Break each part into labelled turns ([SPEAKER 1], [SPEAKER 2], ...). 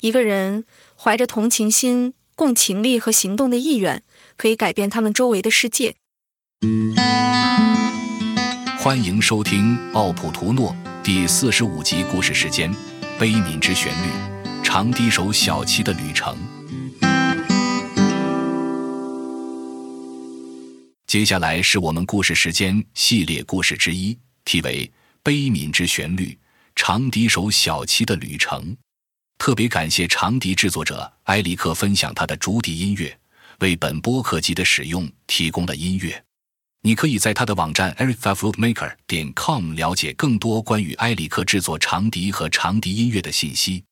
[SPEAKER 1] 一个人怀着同情心、共情力和行动的意愿，可以改变他们周围的世界。
[SPEAKER 2] 欢迎收听《奥普图诺》第四十五集故事时间：悲悯之旋律，长笛手小七的旅程。接下来是我们故事时间系列故事之一，题为《悲悯之旋律，长笛手小七的旅程》。特别感谢长笛制作者埃里克分享他的竹笛音乐，为本播客集的使用提供了音乐。你可以在他的网站 ericflutemaker 点 com 了解更多关于埃里克制作长笛和长笛音乐的信息。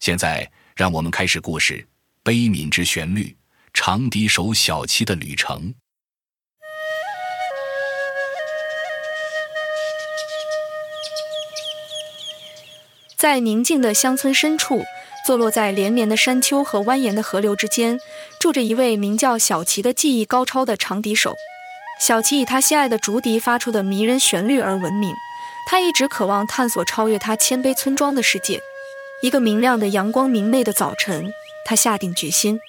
[SPEAKER 2] 现在，让我们开始故事《悲悯之旋律》长笛手小七的旅程。
[SPEAKER 1] 在宁静的乡村深处，坐落在连绵的山丘和蜿蜒的河流之间，住着一位名叫小齐的技艺高超的长笛手。小齐以他心爱的竹笛发出的迷人旋律而闻名。他一直渴望探索超越他谦卑村庄的世界。一个明亮的阳光明媚的早晨，他下定决心。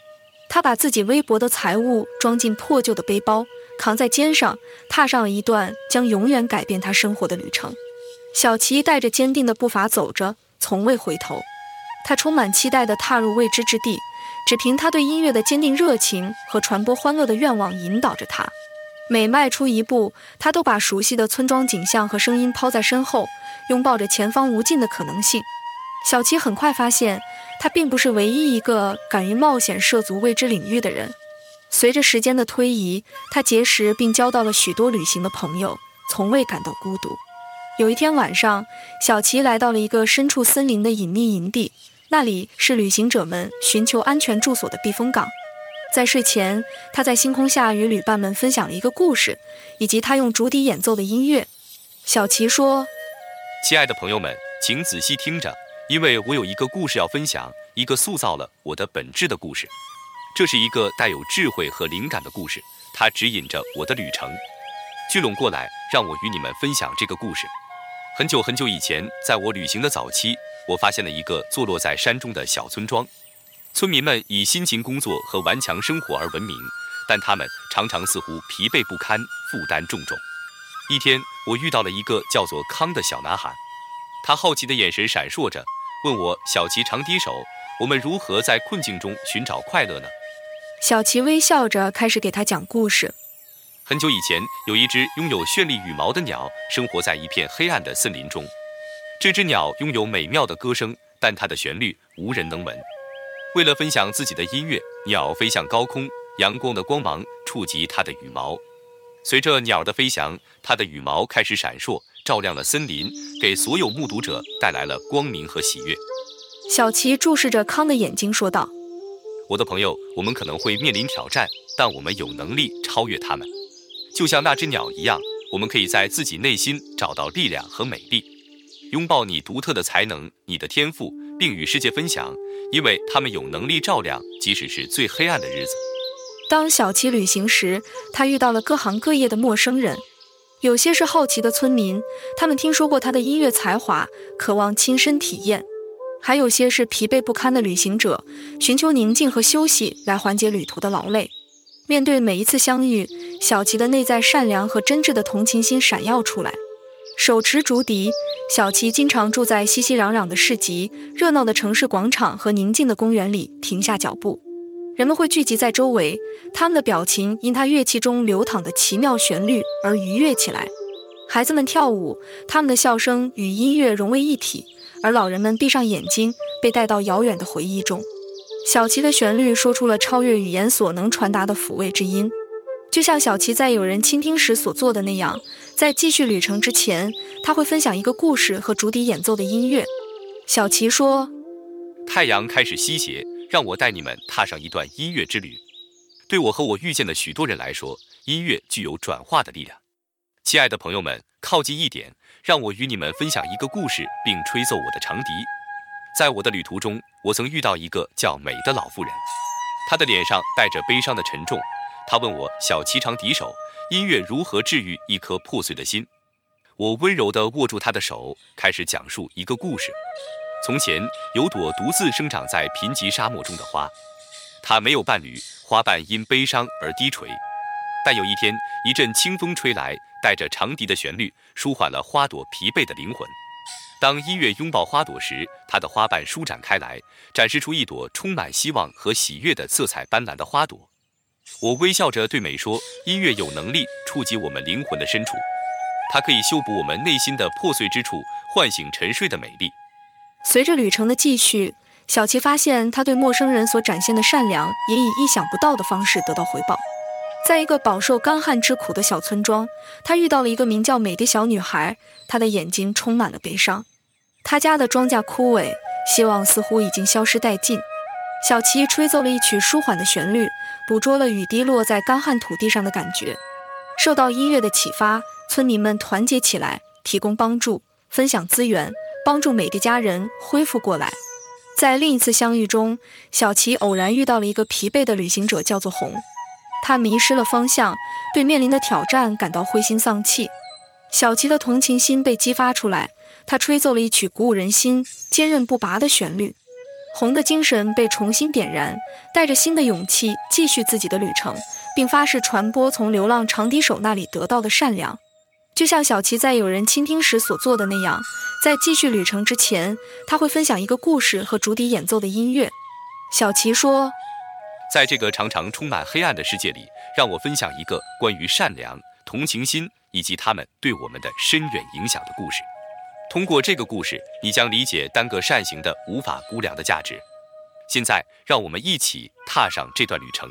[SPEAKER 1] 他把自己微薄的财物装进破旧的背包，扛在肩上，踏上了一段将永远改变他生活的旅程。小齐带着坚定的步伐走着，从未回头。他充满期待地踏入未知之地，只凭他对音乐的坚定热情和传播欢乐的愿望引导着他。每迈出一步，他都把熟悉的村庄景象和声音抛在身后，拥抱着前方无尽的可能性。小齐很快发现，他并不是唯一一个敢于冒险涉足未知领域的人。随着时间的推移，他结识并交到了许多旅行的朋友，从未感到孤独。有一天晚上，小齐来到了一个深处森林的隐秘营地，那里是旅行者们寻求安全住所的避风港。在睡前，他在星空下与旅伴们分享了一个故事，以及他用竹笛演奏的音乐。小齐说：“
[SPEAKER 3] 亲爱的朋友们，请仔细听着，因为我有一个故事要分享，一个塑造了我的本质的故事。这是一个带有智慧和灵感的故事，它指引着我的旅程。聚拢过来，让我与你们分享这个故事。”很久很久以前，在我旅行的早期，我发现了一个坐落在山中的小村庄。村民们以辛勤工作和顽强生活而闻名，但他们常常似乎疲惫不堪，负担重重。一天，我遇到了一个叫做康的小男孩，他好奇的眼神闪烁着，问我：“小齐长笛手，我们如何在困境中寻找快乐呢？”
[SPEAKER 1] 小齐微笑着开始给他讲故事。
[SPEAKER 3] 很久以前，有一只拥有绚丽羽毛的鸟生活在一片黑暗的森林中。这只鸟拥有美妙的歌声，但它的旋律无人能闻。为了分享自己的音乐，鸟飞向高空，阳光的光芒触及它的羽毛。随着鸟的飞翔，它的羽毛开始闪烁，照亮了森林，给所有目睹者带来了光明和喜悦。
[SPEAKER 1] 小琪注视着康的眼睛，说道：“
[SPEAKER 3] 我的朋友，我们可能会面临挑战，但我们有能力超越他们。”就像那只鸟一样，我们可以在自己内心找到力量和美丽，拥抱你独特的才能、你的天赋，并与世界分享，因为他们有能力照亮，即使是最黑暗的日子。
[SPEAKER 1] 当小七旅行时，他遇到了各行各业的陌生人，有些是好奇的村民，他们听说过他的音乐才华，渴望亲身体验；还有些是疲惫不堪的旅行者，寻求宁静和休息来缓解旅途的劳累。面对每一次相遇，小齐的内在善良和真挚的同情心闪耀出来。手持竹笛，小齐经常住在熙熙攘攘的市集、热闹的城市广场和宁静的公园里停下脚步。人们会聚集在周围，他们的表情因他乐器中流淌的奇妙旋律而愉悦起来。孩子们跳舞，他们的笑声与音乐融为一体，而老人们闭上眼睛，被带到遥远的回忆中。小琪的旋律说出了超越语言所能传达的抚慰之音，就像小琪在有人倾听时所做的那样。在继续旅程之前，他会分享一个故事和竹笛演奏的音乐。小琪说：“
[SPEAKER 3] 太阳开始西斜，让我带你们踏上一段音乐之旅。对我和我遇见的许多人来说，音乐具有转化的力量。亲爱的朋友们，靠近一点，让我与你们分享一个故事，并吹奏我的长笛。”在我的旅途中，我曾遇到一个叫美的老妇人，她的脸上带着悲伤的沉重。他问我：“小齐长笛手，音乐如何治愈一颗破碎的心？”我温柔地握住他的手，开始讲述一个故事。从前有朵独自生长在贫瘠沙漠中的花，它没有伴侣，花瓣因悲伤而低垂。但有一天，一阵清风吹来，带着长笛的旋律，舒缓了花朵疲惫的灵魂。当音乐拥抱花朵时，它的花瓣舒展开来，展示出一朵充满希望和喜悦的色彩斑斓的花朵。我微笑着对美说：“音乐有能力触及我们灵魂的深处，它可以修补我们内心的破碎之处，唤醒沉睡的美丽。”
[SPEAKER 1] 随着旅程的继续，小琪发现他对陌生人所展现的善良，也以意想不到的方式得到回报。在一个饱受干旱之苦的小村庄，他遇到了一个名叫美的小女孩，她的眼睛充满了悲伤。他家的庄稼枯萎，希望似乎已经消失殆尽。小琪吹奏了一曲舒缓的旋律，捕捉了雨滴落在干旱土地上的感觉。受到音乐的启发，村民们团结起来，提供帮助，分享资源，帮助美的家人恢复过来。在另一次相遇中，小琪偶然遇到了一个疲惫的旅行者，叫做红。他迷失了方向，对面临的挑战感到灰心丧气。小琪的同情心被激发出来，他吹奏了一曲鼓舞人心、坚韧不拔的旋律。红的精神被重新点燃，带着新的勇气继续自己的旅程，并发誓传播从流浪长笛手那里得到的善良。就像小琪在有人倾听时所做的那样，在继续旅程之前，他会分享一个故事和竹笛演奏的音乐。小琪说：“
[SPEAKER 3] 在这个常常充满黑暗的世界里，让我分享一个关于善良、同情心以及他们对我们的深远影响的故事。”通过这个故事，你将理解单个善行的无法估量的价值。现在，让我们一起踏上这段旅程。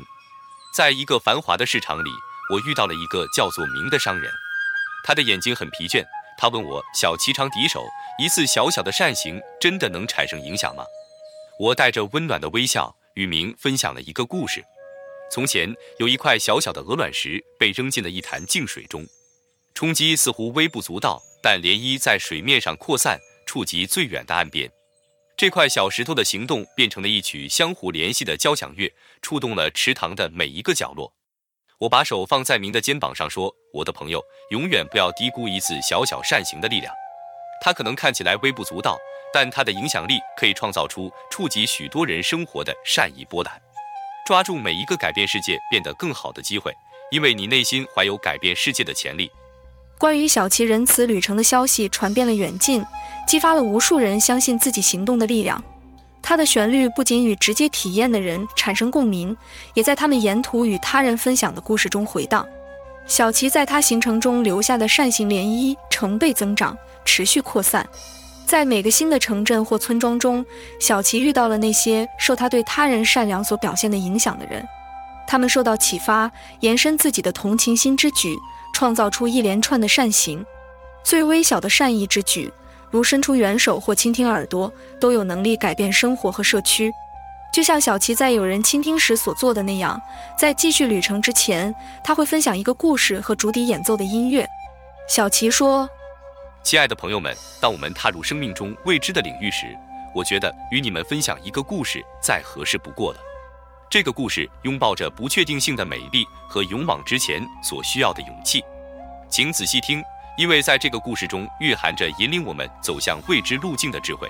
[SPEAKER 3] 在一个繁华的市场里，我遇到了一个叫做明的商人。他的眼睛很疲倦。他问我：“小齐长敌手，一次小小的善行，真的能产生影响吗？”我带着温暖的微笑，与明分享了一个故事。从前，有一块小小的鹅卵石被扔进了一潭静水中，冲击似乎微不足道。但涟漪在水面上扩散，触及最远的岸边。这块小石头的行动变成了一曲相互联系的交响乐，触动了池塘的每一个角落。我把手放在明的肩膀上，说：“我的朋友，永远不要低估一次小小善行的力量。它可能看起来微不足道，但它的影响力可以创造出触及许多人生活的善意波澜。抓住每一个改变世界变得更好的机会，因为你内心怀有改变世界的潜力。”
[SPEAKER 1] 关于小琪仁慈旅程的消息传遍了远近，激发了无数人相信自己行动的力量。它的旋律不仅与直接体验的人产生共鸣，也在他们沿途与他人分享的故事中回荡。小琪在他行程中留下的善行涟漪成倍增长，持续扩散。在每个新的城镇或村庄中，小琪遇到了那些受他对他人善良所表现的影响的人，他们受到启发，延伸自己的同情心之举。创造出一连串的善行，最微小的善意之举，如伸出援手或倾听耳朵，都有能力改变生活和社区。就像小琪在有人倾听时所做的那样，在继续旅程之前，他会分享一个故事和竹笛演奏的音乐。小琪说：“
[SPEAKER 3] 亲爱的朋友们，当我们踏入生命中未知的领域时，我觉得与你们分享一个故事再合适不过了。”这个故事拥抱着不确定性的美丽和勇往直前所需要的勇气，请仔细听，因为在这个故事中蕴含着引领我们走向未知路径的智慧。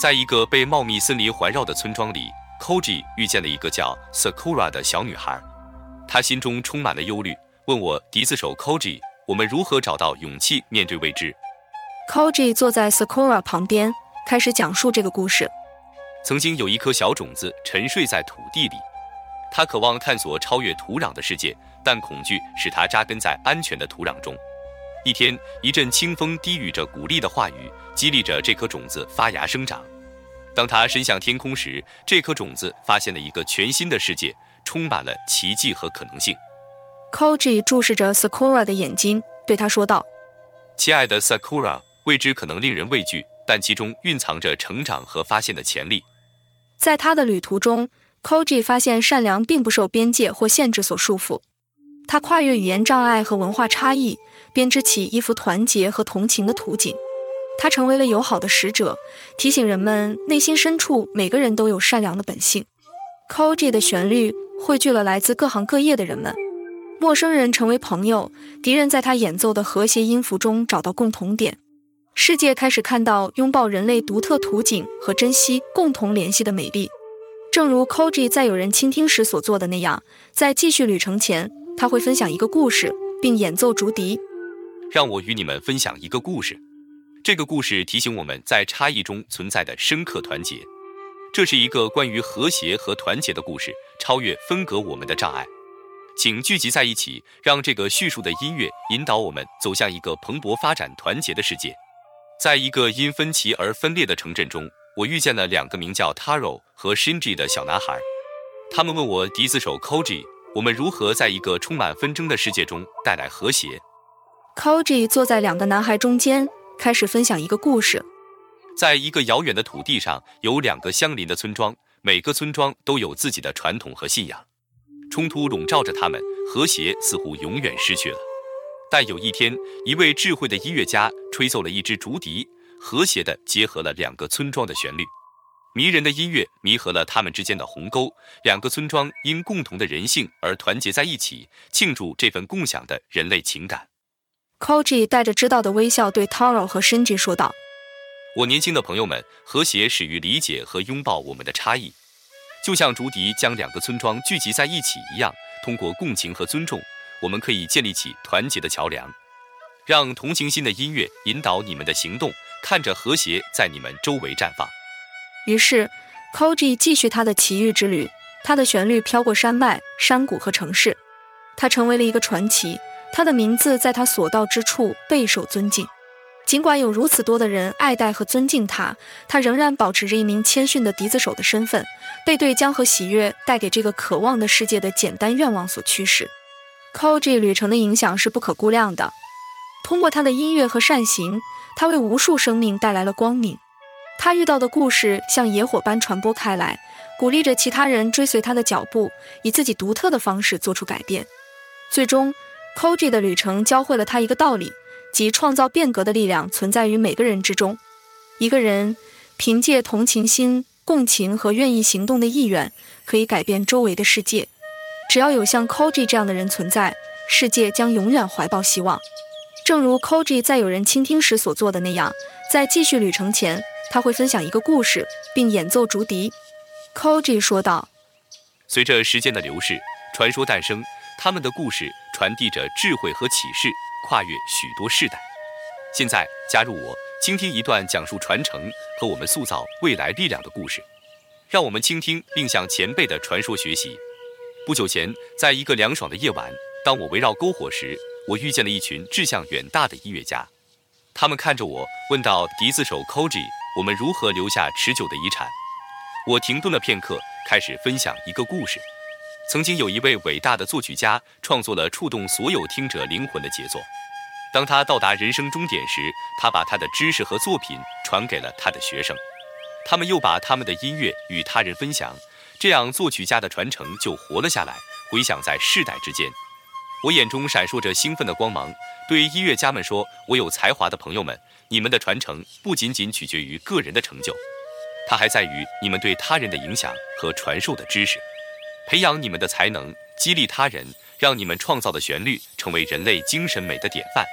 [SPEAKER 3] 在一个被茂密森林环绕的村庄里，Koji 遇见了一个叫 Sakura 的小女孩，她心中充满了忧虑，问我笛子手 Koji：“ 我们如何找到勇气面对未知
[SPEAKER 1] ？”Koji 坐在 Sakura 旁边，开始讲述这个故事。
[SPEAKER 3] 曾经有一颗小种子沉睡在土地里，它渴望探索超越土壤的世界，但恐惧使它扎根在安全的土壤中。一天，一阵清风低语着鼓励的话语，激励着这颗种子发芽生长。当它伸向天空时，这颗种子发现了一个全新的世界，充满了奇迹和可能性。
[SPEAKER 1] Koji 注视着 Sakura 的眼睛，对他说道：“
[SPEAKER 3] 亲爱的 Sakura，未知可能令人畏惧。”但其中蕴藏着成长和发现的潜力。
[SPEAKER 1] 在他的旅途中，Koji 发现善良并不受边界或限制所束缚。他跨越语言障碍和文化差异，编织起一幅团结和同情的图景。他成为了友好的使者，提醒人们内心深处每个人都有善良的本性。Koji 的旋律汇聚了来自各行各业的人们，陌生人成为朋友，敌人在他演奏的和谐音符中找到共同点。世界开始看到拥抱人类独特图景和珍惜共同联系的美丽。正如 Koji 在有人倾听时所做的那样，在继续旅程前，他会分享一个故事，并演奏竹笛。
[SPEAKER 3] 让我与你们分享一个故事。这个故事提醒我们在差异中存在的深刻团结。这是一个关于和谐和团结的故事，超越分隔我们的障碍。请聚集在一起，让这个叙述的音乐引导我们走向一个蓬勃发展、团结的世界。在一个因分歧而分裂的城镇中，我遇见了两个名叫 Taro 和 Shinji 的小男孩。他们问我笛子手 Koji，我们如何在一个充满纷争的世界中带来和谐
[SPEAKER 1] ？Koji 坐在两个男孩中间。开始分享一个故事。
[SPEAKER 3] 在一个遥远的土地上，有两个相邻的村庄，每个村庄都有自己的传统和信仰。冲突笼罩着他们，和谐似乎永远失去了。但有一天，一位智慧的音乐家吹奏了一支竹笛，和谐地结合了两个村庄的旋律。迷人的音乐弥合了他们之间的鸿沟，两个村庄因共同的人性而团结在一起，庆祝这份共享的人类情感。
[SPEAKER 1] Koji 带着知道的微笑对 Taro 和 Shinji 说道：“
[SPEAKER 3] 我年轻的朋友们，和谐始于理解和拥抱我们的差异，就像竹笛将两个村庄聚集在一起一样。通过共情和尊重，我们可以建立起团结的桥梁。让同情心的音乐引导你们的行动，看着和谐在你们周围绽放。”
[SPEAKER 1] 于是，Koji 继续他的奇遇之旅。他的旋律飘过山脉、山谷和城市，他成为了一个传奇。他的名字在他所到之处备受尊敬，尽管有如此多的人爱戴和尊敬他，他仍然保持着一名谦逊的笛子手的身份，被对将和喜悦带给这个渴望的世界的简单愿望所驱使。Koji 旅程的影响是不可估量的，通过他的音乐和善行，他为无数生命带来了光明。他遇到的故事像野火般传播开来，鼓励着其他人追随他的脚步，以自己独特的方式做出改变，最终。Koji 的旅程教会了他一个道理，即创造变革的力量存在于每个人之中。一个人凭借同情心、共情和愿意行动的意愿，可以改变周围的世界。只要有像 Koji 这样的人存在，世界将永远怀抱希望。正如 Koji 在有人倾听时所做的那样，在继续旅程前，他会分享一个故事，并演奏竹笛。Koji 说道：“
[SPEAKER 3] 随着时间的流逝，传说诞生。”他们的故事传递着智慧和启示，跨越许多世代。现在加入我，倾听一段讲述传承和我们塑造未来力量的故事。让我们倾听并向前辈的传说学习。不久前，在一个凉爽的夜晚，当我围绕篝火时，我遇见了一群志向远大的音乐家。他们看着我，问道：“笛子手 Koji，我们如何留下持久的遗产？”我停顿了片刻，开始分享一个故事。曾经有一位伟大的作曲家创作了触动所有听者灵魂的杰作。当他到达人生终点时，他把他的知识和作品传给了他的学生，他们又把他们的音乐与他人分享，这样作曲家的传承就活了下来，回响在世代之间。我眼中闪烁着兴奋的光芒，对音乐家们说：“我有才华的朋友们，你们的传承不仅仅取决于个人的成就，它还在于你们对他人的影响和传授的知识。”培养你们的才能，激励他人，让你们创造的旋律成为人类精神美的典范。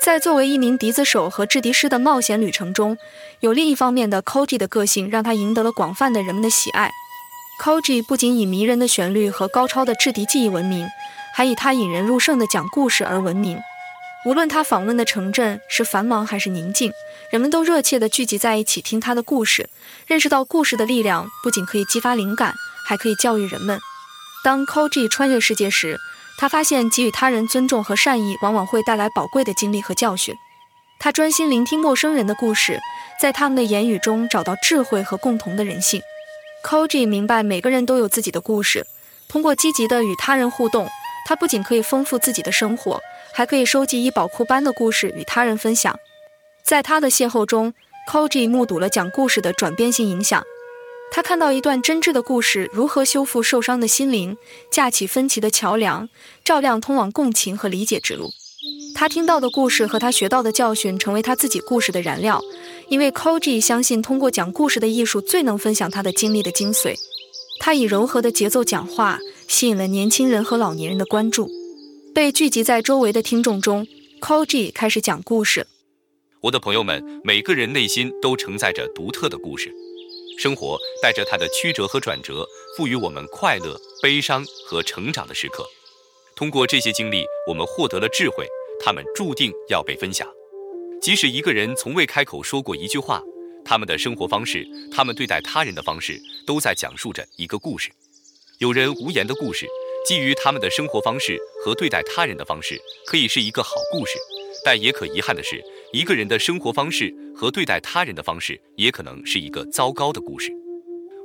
[SPEAKER 1] 在作为一名笛子手和制笛师的冒险旅程中，有另一方面的 Koji 的个性让他赢得了广泛的人们的喜爱。Koji 不仅以迷人的旋律和高超的制笛技艺闻名，还以他引人入胜的讲故事而闻名。无论他访问的城镇是繁忙还是宁静，人们都热切地聚集在一起听他的故事，认识到故事的力量不仅可以激发灵感。还可以教育人们。当 Koji 穿越世界时，他发现给予他人尊重和善意往往会带来宝贵的经历和教训。他专心聆听陌生人的故事，在他们的言语中找到智慧和共同的人性。Koji 明白每个人都有自己的故事，通过积极的与他人互动，他不仅可以丰富自己的生活，还可以收集以宝库般的故事与他人分享。在他的邂逅中，Koji 目睹了讲故事的转变性影响。他看到一段真挚的故事，如何修复受伤的心灵，架起分歧的桥梁，照亮通往共情和理解之路。他听到的故事和他学到的教训，成为他自己故事的燃料。因为 Koji 相信，通过讲故事的艺术，最能分享他的经历的精髓。他以柔和的节奏讲话，吸引了年轻人和老年人的关注。被聚集在周围的听众中，Koji 开始讲故事。
[SPEAKER 3] 我的朋友们，每个人内心都承载着独特的故事，生活带着它的曲折和转折，赋予我们快乐、悲伤和成长的时刻。通过这些经历，我们获得了智慧，他们注定要被分享。即使一个人从未开口说过一句话，他们的生活方式，他们对待他人的方式，都在讲述着一个故事。有人无言的故事，基于他们的生活方式和对待他人的方式，可以是一个好故事，但也可遗憾的是。一个人的生活方式和对待他人的方式，也可能是一个糟糕的故事。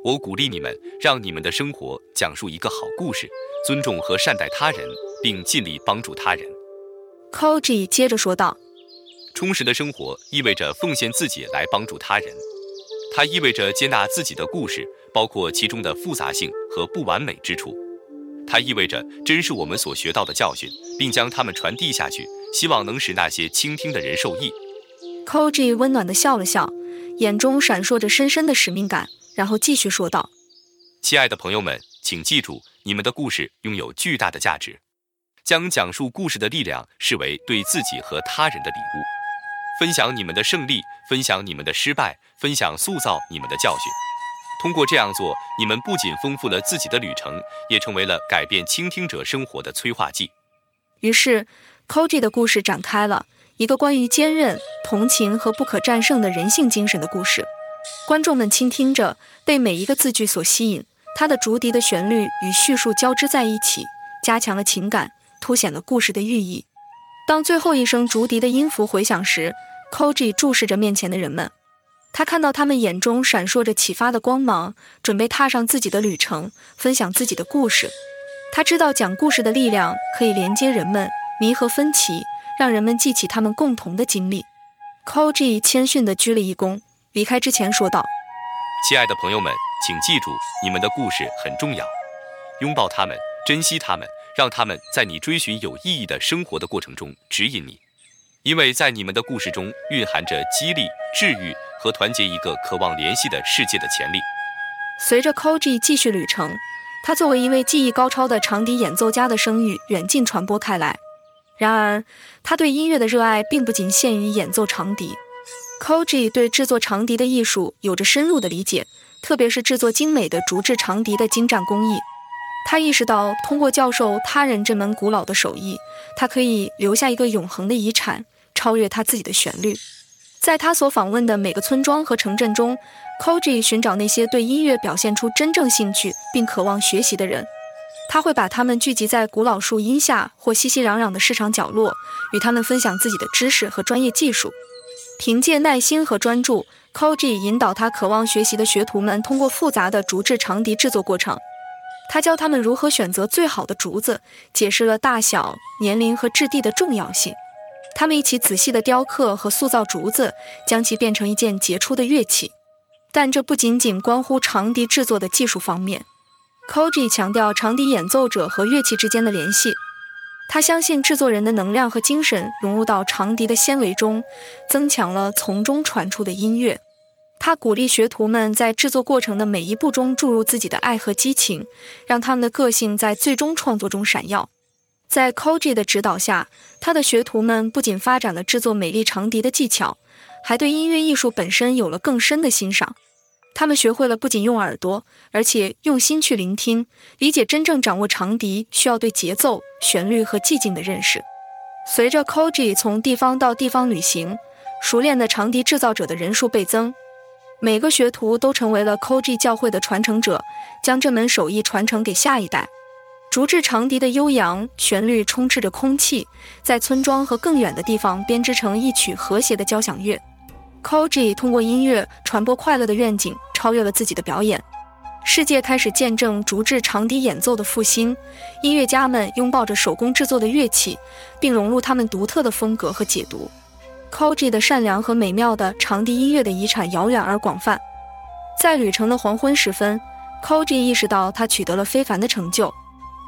[SPEAKER 3] 我鼓励你们，让你们的生活讲述一个好故事，尊重和善待他人，并尽力帮助他人。
[SPEAKER 1] Koji 接着说道：“
[SPEAKER 3] 充实的生活意味着奉献自己来帮助他人，它意味着接纳自己的故事，包括其中的复杂性和不完美之处。它意味着珍视我们所学到的教训，并将它们传递下去。”希望能使那些倾听的人受益。
[SPEAKER 1] Koji 温暖地笑了笑，眼中闪烁着深深的使命感，然后继续说道：“
[SPEAKER 3] 亲爱的朋友们，请记住，你们的故事拥有巨大的价值。将讲述故事的力量视为对自己和他人的礼物。分享你们的胜利，分享你们的失败，分享塑造你们的教训。通过这样做，你们不仅丰富了自己的旅程，也成为了改变倾听者生活的催化剂。”
[SPEAKER 1] 于是。Koji 的故事展开了一个关于坚韧、同情和不可战胜的人性精神的故事。观众们倾听着，被每一个字句所吸引。他的竹笛的旋律与叙述交织在一起，加强了情感，凸显了故事的寓意。当最后一声竹笛的音符回响时，Koji 注视着面前的人们，他看到他们眼中闪烁着启发的光芒，准备踏上自己的旅程，分享自己的故事。他知道讲故事的力量可以连接人们。弥合分歧，让人们记起他们共同的经历。Koji 谦逊地鞠了一躬，离开之前说道：“
[SPEAKER 3] 亲爱的朋友们，请记住，你们的故事很重要，拥抱他们，珍惜他们，让他们在你追寻有意义的生活的过程中指引你，因为在你们的故事中蕴含着激励、治愈和团结一个渴望联系的世界的潜力。”
[SPEAKER 1] 随着 Koji 继续旅程，他作为一位技艺高超的长笛演奏家的声誉远近传播开来。然而，他对音乐的热爱并不仅限于演奏长笛。Koji 对制作长笛的艺术有着深入的理解，特别是制作精美的竹制长笛的精湛工艺。他意识到，通过教授他人这门古老的手艺，他可以留下一个永恒的遗产，超越他自己的旋律。在他所访问的每个村庄和城镇中，Koji 寻找那些对音乐表现出真正兴趣并渴望学习的人。他会把他们聚集在古老树荫下或熙熙攘攘的市场角落，与他们分享自己的知识和专业技术。凭借耐心和专注，Koji 引导他渴望学习的学徒们通过复杂的竹制长笛制作过程。他教他们如何选择最好的竹子，解释了大小、年龄和质地的重要性。他们一起仔细地雕刻和塑造竹子，将其变成一件杰出的乐器。但这不仅仅关乎长笛制作的技术方面。Koji 强调长笛演奏者和乐器之间的联系。他相信制作人的能量和精神融入到长笛的纤维中，增强了从中传出的音乐。他鼓励学徒们在制作过程的每一步中注入自己的爱和激情，让他们的个性在最终创作中闪耀。在 Koji 的指导下，他的学徒们不仅发展了制作美丽长笛的技巧，还对音乐艺术本身有了更深的欣赏。他们学会了不仅用耳朵，而且用心去聆听、理解。真正掌握长笛，需要对节奏、旋律和寂静的认识。随着 Koji 从地方到地方旅行，熟练的长笛制造者的人数倍增。每个学徒都成为了 Koji 教会的传承者，将这门手艺传承给下一代。竹制长笛的悠扬旋律充斥着空气，在村庄和更远的地方编织成一曲和谐的交响乐。Koji 通过音乐传播快乐的愿景，超越了自己的表演。世界开始见证竹制长笛演奏的复兴。音乐家们拥抱着手工制作的乐器，并融入他们独特的风格和解读。Koji 的善良和美妙的长笛音乐的遗产遥远而广泛。在旅程的黄昏时分，Koji 意识到他取得了非凡的成就。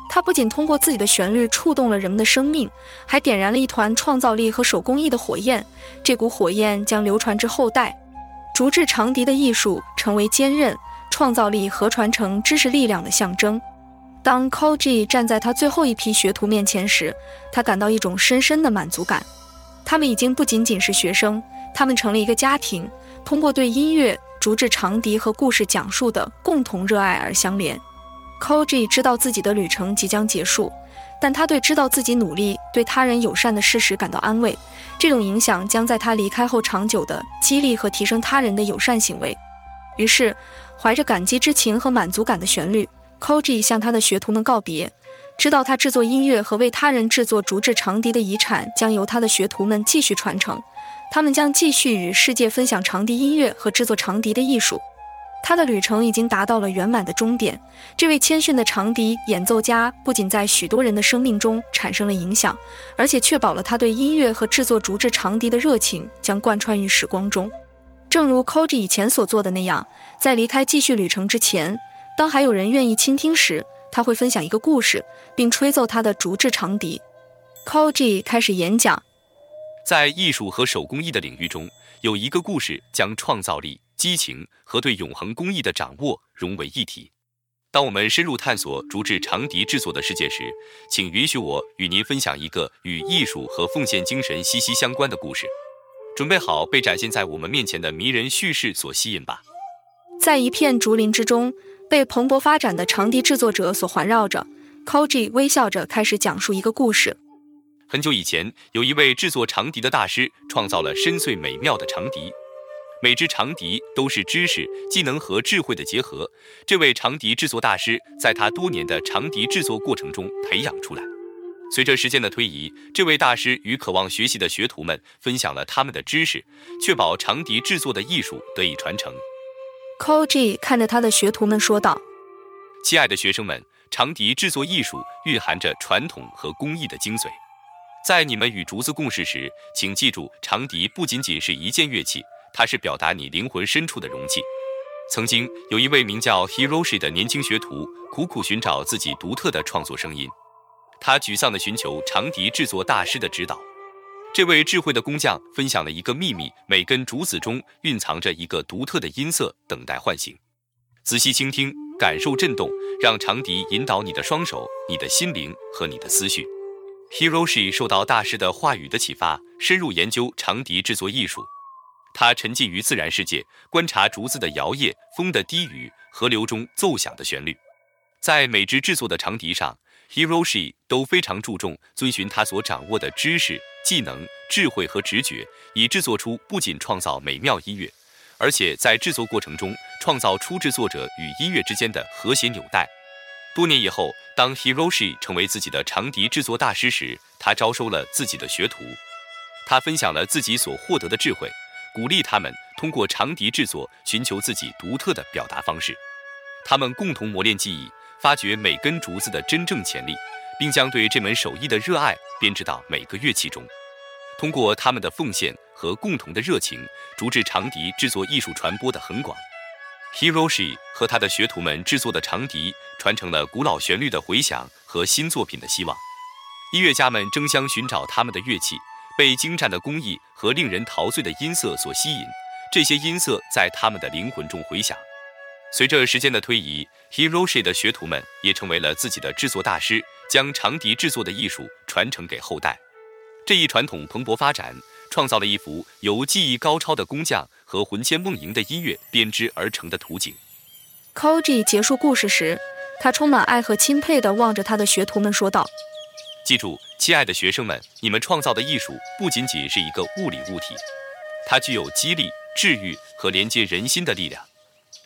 [SPEAKER 1] 他不仅通过自己的旋律触动了人们的生命，还点燃了一团创造力和手工艺的火焰。这股火焰将流传至后代。竹制长笛的艺术成为坚韧、创造力和传承知识力量的象征。当 Koji 站在他最后一批学徒面前时，他感到一种深深的满足感。他们已经不仅仅是学生，他们成了一个家庭，通过对音乐、竹制长笛和故事讲述的共同热爱而相连。Koji 知道自己的旅程即将结束，但他对知道自己努力、对他人友善的事实感到安慰。这种影响将在他离开后长久地激励和提升他人的友善行为。于是，怀着感激之情和满足感的旋律，Koji 向他的学徒们告别，知道他制作音乐和为他人制作竹制长笛的遗产将由他的学徒们继续传承。他们将继续与世界分享长笛音乐和制作长笛的艺术。他的旅程已经达到了圆满的终点。这位谦逊的长笛演奏家不仅在许多人的生命中产生了影响，而且确保了他对音乐和制作竹制长笛的热情将贯穿于时光中。正如 Koji 以前所做的那样，在离开继续旅程之前，当还有人愿意倾听时，他会分享一个故事，并吹奏他的竹制长笛。Koji 开始演讲，
[SPEAKER 3] 在艺术和手工艺的领域中，有一个故事将创造力。激情和对永恒工艺的掌握融为一体。当我们深入探索竹制长笛制作的世界时，请允许我与您分享一个与艺术和奉献精神息息相关的故事。准备好被展现在我们面前的迷人叙事所吸引吧。
[SPEAKER 1] 在一片竹林之中，被蓬勃发展的长笛制作者所环绕着，Koji 微笑着开始讲述一个故事。
[SPEAKER 3] 很久以前，有一位制作长笛的大师，创造了深邃美妙的长笛。每支长笛都是知识、技能和智慧的结合。这位长笛制作大师在他多年的长笛制作过程中培养出来。随着时间的推移，这位大师与渴望学习的学徒们分享了他们的知识，确保长笛制作的艺术得以传承。
[SPEAKER 1] Koji 看着他的学徒们说道：“
[SPEAKER 3] 亲爱的学生们，长笛制作艺术蕴含着传统和工艺的精髓。在你们与竹子共事时，请记住，长笛不仅仅是一件乐器。”它是表达你灵魂深处的容器。曾经有一位名叫 Hiroshi 的年轻学徒，苦苦寻找自己独特的创作声音。他沮丧地寻求长笛制作大师的指导。这位智慧的工匠分享了一个秘密：每根竹子中蕴藏着一个独特的音色，等待唤醒。仔细倾听，感受震动，让长笛引导你的双手、你的心灵和你的思绪。Hiroshi 受到大师的话语的启发，深入研究长笛制作艺术。他沉浸于自然世界，观察竹子的摇曳、风的低语、河流中奏响的旋律。在每支制作的长笛上，Hiroshi 都非常注重遵循他所掌握的知识、技能、智慧和直觉，以制作出不仅创造美妙音乐，而且在制作过程中创造出制作者与音乐之间的和谐纽带。多年以后，当 Hiroshi 成为自己的长笛制作大师时，他招收了自己的学徒，他分享了自己所获得的智慧。鼓励他们通过长笛制作寻求自己独特的表达方式，他们共同磨练技艺，发掘每根竹子的真正潜力，并将对这门手艺的热爱编织到每个乐器中。通过他们的奉献和共同的热情，竹制长笛制作艺术传播的很广。Hiroshi 和他的学徒们制作的长笛传承了古老旋律的回响和新作品的希望。音乐家们争相寻找他们的乐器。被精湛的工艺和令人陶醉的音色所吸引，这些音色在他们的灵魂中回响。随着时间的推移，Hiroshi 的学徒们也成为了自己的制作大师，将长笛制作的艺术传承给后代。这一传统蓬勃发展，创造了一幅由技艺高超的工匠和魂牵梦萦的音乐编织而成的图景。
[SPEAKER 1] Koji 结束故事时，他充满爱和钦佩地望着他的学徒们说道。
[SPEAKER 3] 记住，亲爱的学生们，你们创造的艺术不仅仅是一个物理物体，它具有激励、治愈和连接人心的力量。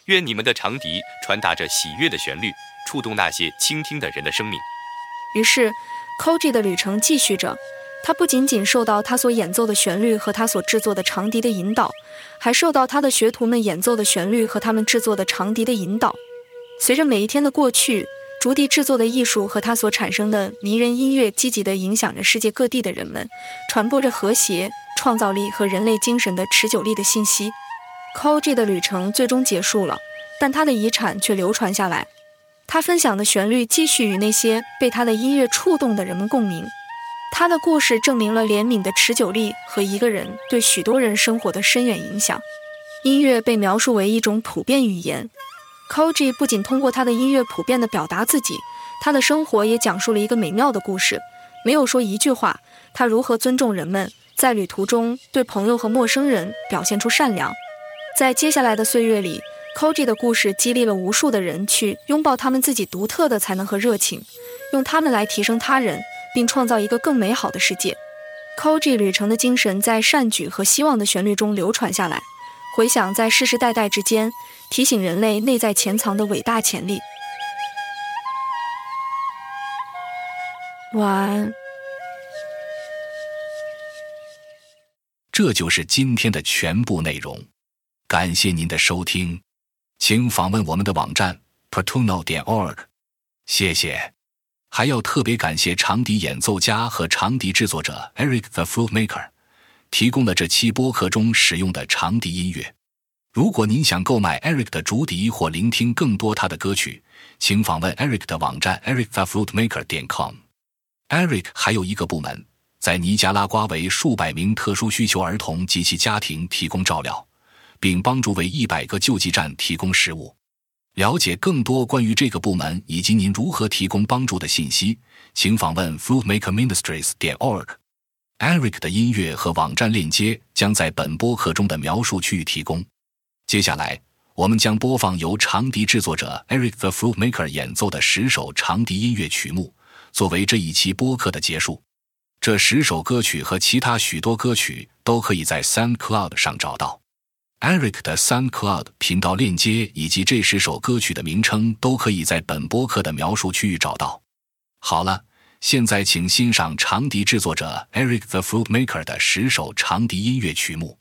[SPEAKER 3] 愿你们的长笛传达着喜悦的旋律，触动那些倾听的人的生命。
[SPEAKER 1] 于是，Koji 的旅程继续着。他不仅仅受到他所演奏的旋律和他所制作的长笛的引导，还受到他的学徒们演奏的旋律和他们制作的长笛的引导。随着每一天的过去。竹笛制作的艺术和它所产生的迷人音乐，积极地影响着世界各地的人们，传播着和谐、创造力和人类精神的持久力的信息。Koji 的旅程最终结束了，但他的遗产却流传下来。他分享的旋律继续与那些被他的音乐触动的人们共鸣。他的故事证明了怜悯的持久力和一个人对许多人生活的深远影响。音乐被描述为一种普遍语言。Koji 不仅通过他的音乐普遍地表达自己，他的生活也讲述了一个美妙的故事。没有说一句话，他如何尊重人们，在旅途中对朋友和陌生人表现出善良。在接下来的岁月里，Koji 的故事激励了无数的人去拥抱他们自己独特的才能和热情，用他们来提升他人，并创造一个更美好的世界。Koji 旅程的精神在善举和希望的旋律中流传下来，回响在世世代代之间，提醒人类内在潜藏的伟大潜力。晚安。
[SPEAKER 2] 这就是今天的全部内容。感谢您的收听，请访问我们的网站 portuno 点 org。谢谢，还要特别感谢长笛演奏家和长笛制作者 Eric the Flute Maker，提供了这期播客中使用的长笛音乐。如果您想购买 Eric 的竹笛或聆听更多他的歌曲，请访问 Eric 的网站 eric the flute maker 点 com。Eric 还有一个部门，在尼加拉瓜为数百名特殊需求儿童及其家庭提供照料。并帮助为一百个救济站提供食物。了解更多关于这个部门以及您如何提供帮助的信息，请访问 fruitmakerministries 点 org。Eric 的音乐和网站链接将在本播客中的描述区域提供。接下来，我们将播放由长笛制作者 Eric the Fruit Maker 演奏的十首长笛音乐曲目，作为这一期播客的结束。这十首歌曲和其他许多歌曲都可以在 SoundCloud 上找到。Eric 的 Sun Cloud 频道链接以及这十首歌曲的名称都可以在本播客的描述区域找到。好了，现在请欣赏长笛制作者 Eric the Fruit Maker 的十首长笛音乐曲目。